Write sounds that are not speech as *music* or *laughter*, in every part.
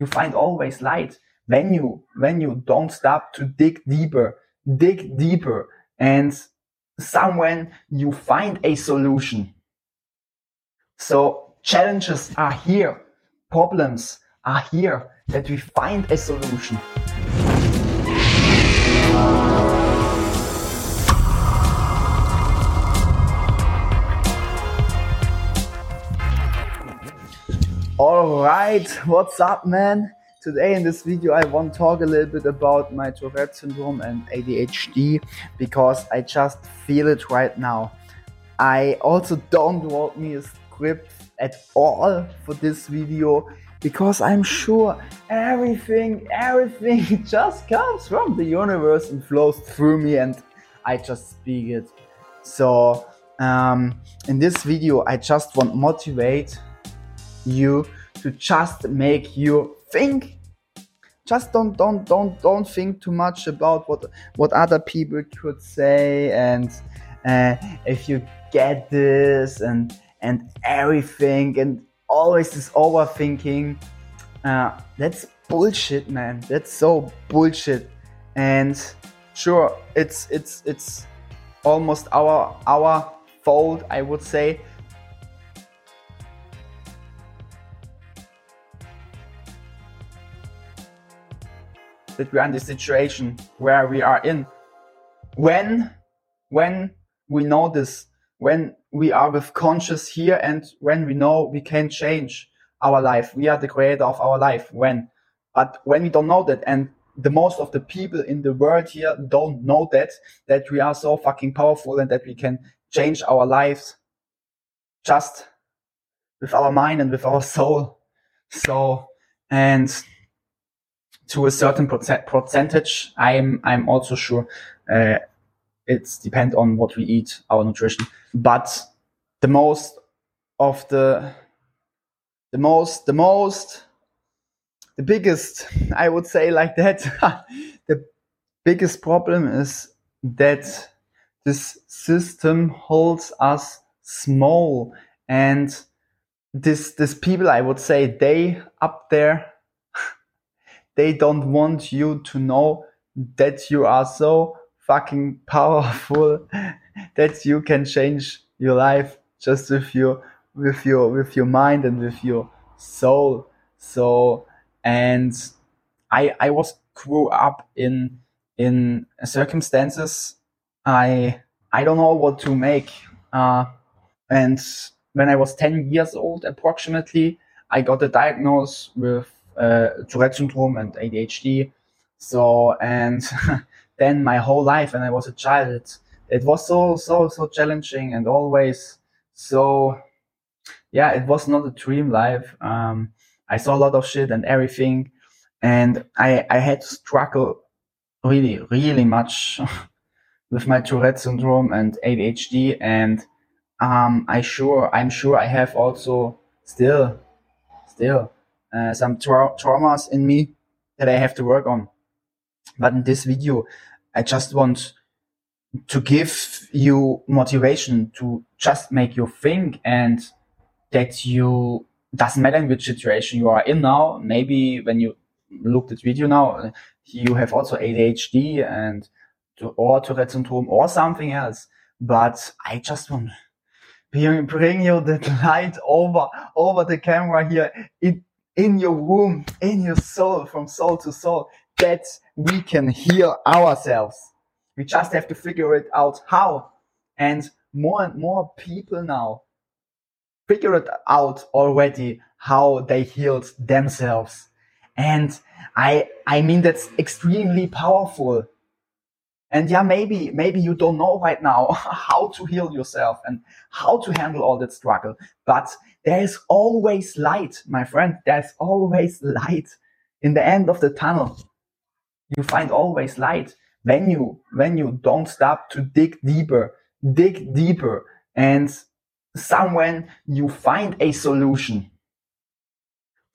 you find always light when you when you don't stop to dig deeper dig deeper. And somewhere you find a solution. So challenges are here. Problems are here that we find a solution All right, what's up, man? Today in this video, I want to talk a little bit about my Tourette syndrome and ADHD because I just feel it right now. I also don't want me a script at all for this video because I'm sure everything, everything *laughs* just comes from the universe and flows through me and I just speak it. So, um, in this video, I just want motivate you to just make you think. Just don't don't don't don't think too much about what what other people could say and uh, if you get this and and everything and always this overthinking. Uh, that's bullshit man. That's so bullshit. And sure it's it's it's almost our our fault i would say that we are in the situation where we are in. When, when we know this, when we are with conscious here and when we know we can change our life, we are the creator of our life. When, but when we don't know that and the most of the people in the world here don't know that, that we are so fucking powerful and that we can change our lives just with our mind and with our soul. So, and to a certain percentage. I'm I'm also sure uh, it's depend on what we eat, our nutrition. But the most of the the most the most the biggest I would say like that *laughs* the biggest problem is that this system holds us small and this this people I would say they up there they don't want you to know that you are so fucking powerful *laughs* that you can change your life just with your with your with your mind and with your soul. So and i i was grew up in in circumstances i i don't know what to make uh and when i was 10 years old approximately i got a diagnosis with uh, Tourette syndrome and ADHD. So, and *laughs* then my whole life when I was a child, it, was so, so, so challenging and always so, yeah, it was not a dream life. Um, I saw a lot of shit and everything. And I, I had to struggle really, really much *laughs* with my Tourette syndrome and ADHD. And, um, I sure, I'm sure I have also still, still uh, some tra- traumas in me that I have to work on. But in this video, I just want to give you motivation to just make you think and that you doesn't matter in which situation you are in now. Maybe when you look at video now, you have also ADHD and to, or Tourette syndrome or something else. But I just want to bring you the *laughs* light over over the camera here. It in your womb, in your soul, from soul to soul, that we can heal ourselves. We just have to figure it out how. And more and more people now figure it out already how they healed themselves. And I, I mean, that's extremely powerful. And yeah, maybe, maybe you don't know right now *laughs* how to heal yourself and how to handle all that struggle, but there is always light, my friend. There's always light in the end of the tunnel. You find always light when you, when you don't stop to dig deeper, dig deeper and somewhere you find a solution.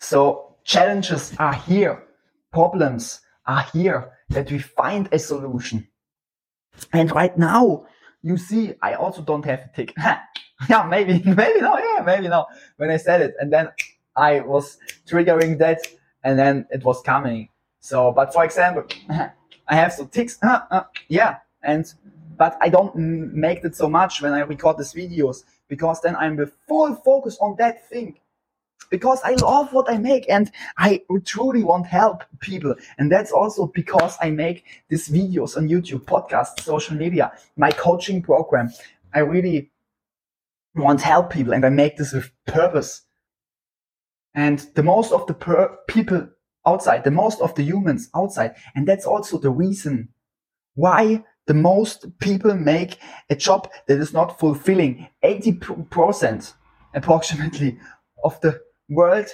So challenges are here. Problems are here that we find a solution. And right now, you see, I also don't have a tic. *laughs* yeah, maybe, *laughs* maybe no, yeah, maybe no. When I said it, and then I was triggering that and then it was coming. So, but for example, *laughs* I have some tics, yeah, and but I don't make it so much when I record these videos because then I'm with full focus on that thing because I love what I make and I truly want help people. And that's also because I make these videos on YouTube, podcasts, social media, my coaching program. I really want help people and I make this with purpose. And the most of the per- people outside, the most of the humans outside. And that's also the reason why the most people make a job that is not fulfilling. 80% approximately of the world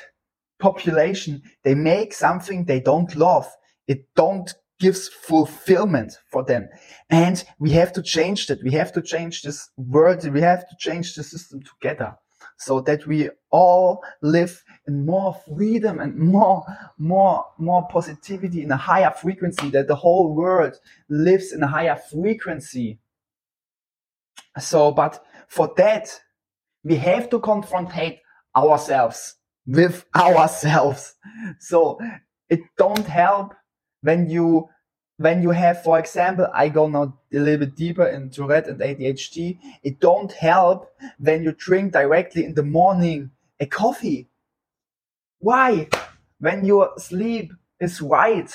population, they make something they don't love. It don't gives fulfillment for them. And we have to change that. We have to change this world. We have to change the system together so that we all live in more freedom and more, more, more positivity in a higher frequency, that the whole world lives in a higher frequency. So, but for that, we have to confrontate ourselves with *laughs* ourselves. So it don't help when you when you have, for example, I go now a little bit deeper in Tourette and ADHD, it don't help when you drink directly in the morning a coffee. Why? When your sleep is right,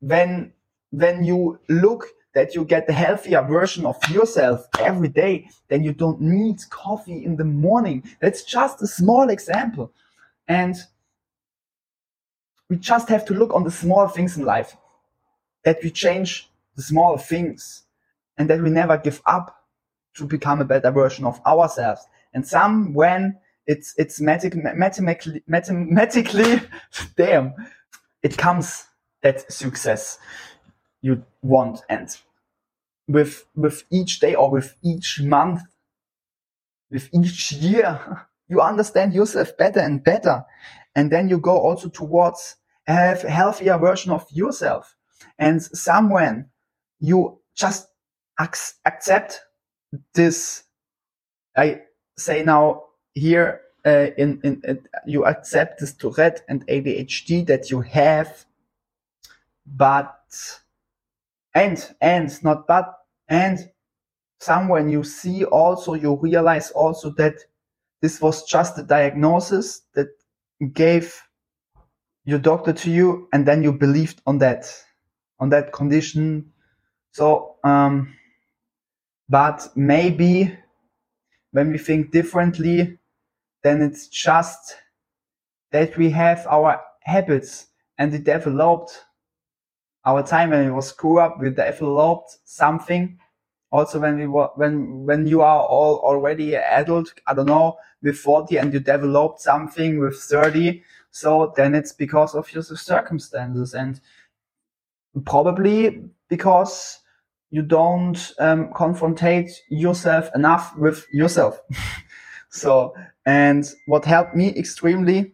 when, when you look that you get the healthier version of yourself every day, then you don't need coffee in the morning. That's just a small example. And we just have to look on the small things in life that we change the small things and that we never give up to become a better version of ourselves. And some when it's it's mathematically mathematically *laughs* damn it comes that success you want and. With with each day or with each month with each year *laughs* you understand yourself better and better. And then you go also towards a healthier version of yourself. And somewhere you just ac- accept this. I say now here uh, in, in, in you accept this tourette and adhd that you have but and and not but and somewhere you see also you realize also that this was just a diagnosis that gave your doctor to you and then you believed on that on that condition. So, um, but maybe when we think differently, then it's just that we have our habits and we developed our time when we was grew up, we developed something. Also, when we were, when, when you are all already adult, I don't know, with 40 and you developed something with 30. So then it's because of your circumstances and probably because you don't um, confrontate yourself enough with yourself. *laughs* so, and what helped me extremely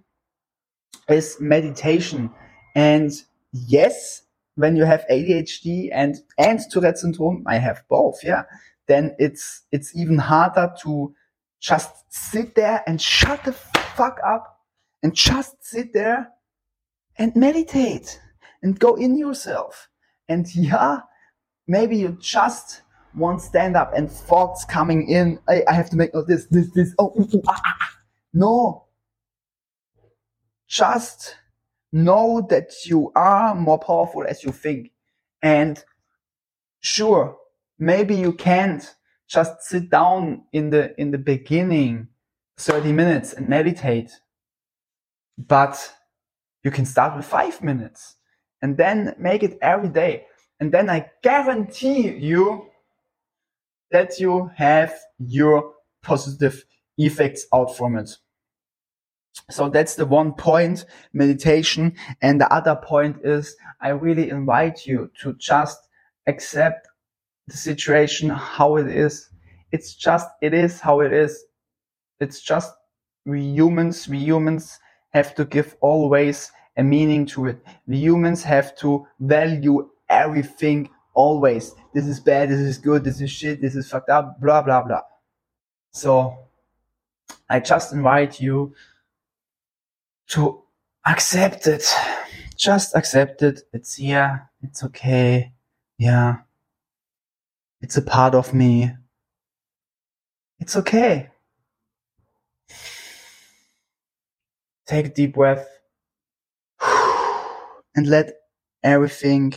is meditation. And yes, when you have ADHD and and Tourette syndrome, I have both. Yeah, then it's it's even harder to just sit there and shut the fuck up and just sit there and meditate and go in yourself. And yeah, maybe you just want stand up and thoughts coming in. I, I have to make this, this, this. Oh, ooh, ooh, ah, ah, ah. no. Just know that you are more powerful as you think. And sure, maybe you can't just sit down in the, in the beginning 30 minutes and meditate. But you can start with five minutes and then make it every day. And then I guarantee you that you have your positive effects out from it. So that's the one point meditation. And the other point is I really invite you to just accept the situation how it is. It's just, it is how it is. It's just we humans, we humans have to give always a meaning to it. The humans have to value everything always. This is bad, this is good, this is shit, this is fucked up, blah, blah, blah. So I just invite you to accept it. Just accept it. It's here. It's okay. Yeah. It's a part of me. It's okay. Take a deep breath *sighs* and let everything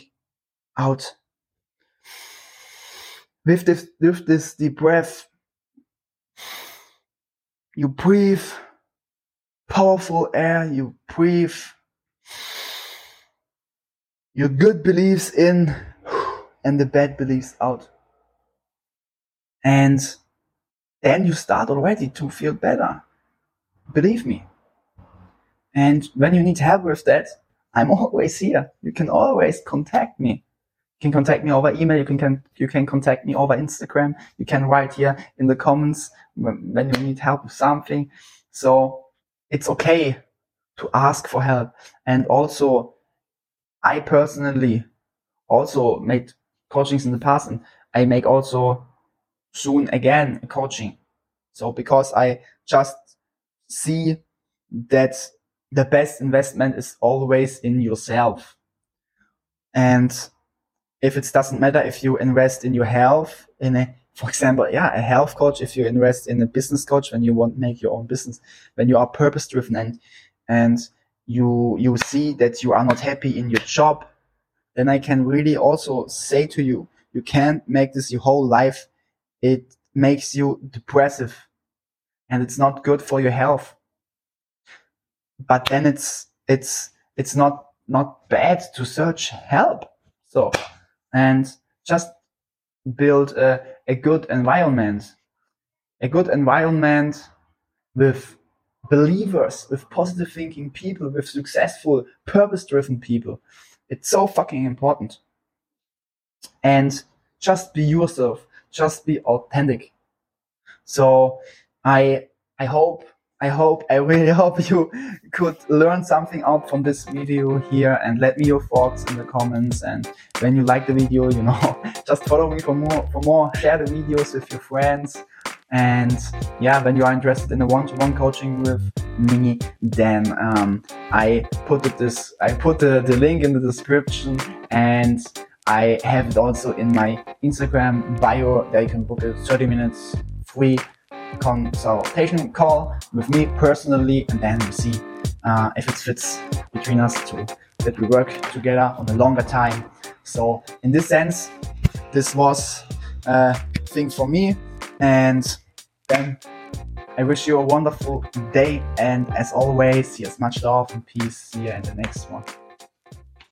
out. With this, with this deep breath, you breathe powerful air, you breathe your good beliefs in and the bad beliefs out. And then you start already to feel better. Believe me. And when you need help with that, I'm *laughs* always here. You can always contact me. You can contact me over email. You can, can you can contact me over Instagram. You can write here in the comments when, when you need help with something. So it's okay to ask for help. And also, I personally also made coachings in the past and I make also soon again coaching. So because I just see that the best investment is always in yourself. And if it doesn't matter if you invest in your health, in a, for example, yeah, a health coach, if you invest in a business coach when you want to make your own business, when you are purpose driven and, and you, you see that you are not happy in your job, then I can really also say to you, you can't make this your whole life. It makes you depressive and it's not good for your health. But then it's it's it's not not bad to search help. So and just build a, a good environment. A good environment with believers with positive thinking people with successful purpose driven people. It's so fucking important. And just be yourself. Just be authentic. So i i hope I hope, I really *laughs* hope you could learn something out from this video here and let me your thoughts in the comments. And when you like the video, you know, *laughs* just follow me for more, for more, share the videos with your friends. And yeah, when you are interested in a one-to-one coaching with me, then um, I put this, I put the, the link in the description and I have it also in my Instagram bio. There you can book a 30 minutes free consultation call with me personally, and then we see uh, if it fits between us to that we work together on a longer time. So in this sense, this was a thing for me, and then I wish you a wonderful day, and as always, here's much love and peace. See you in the next one.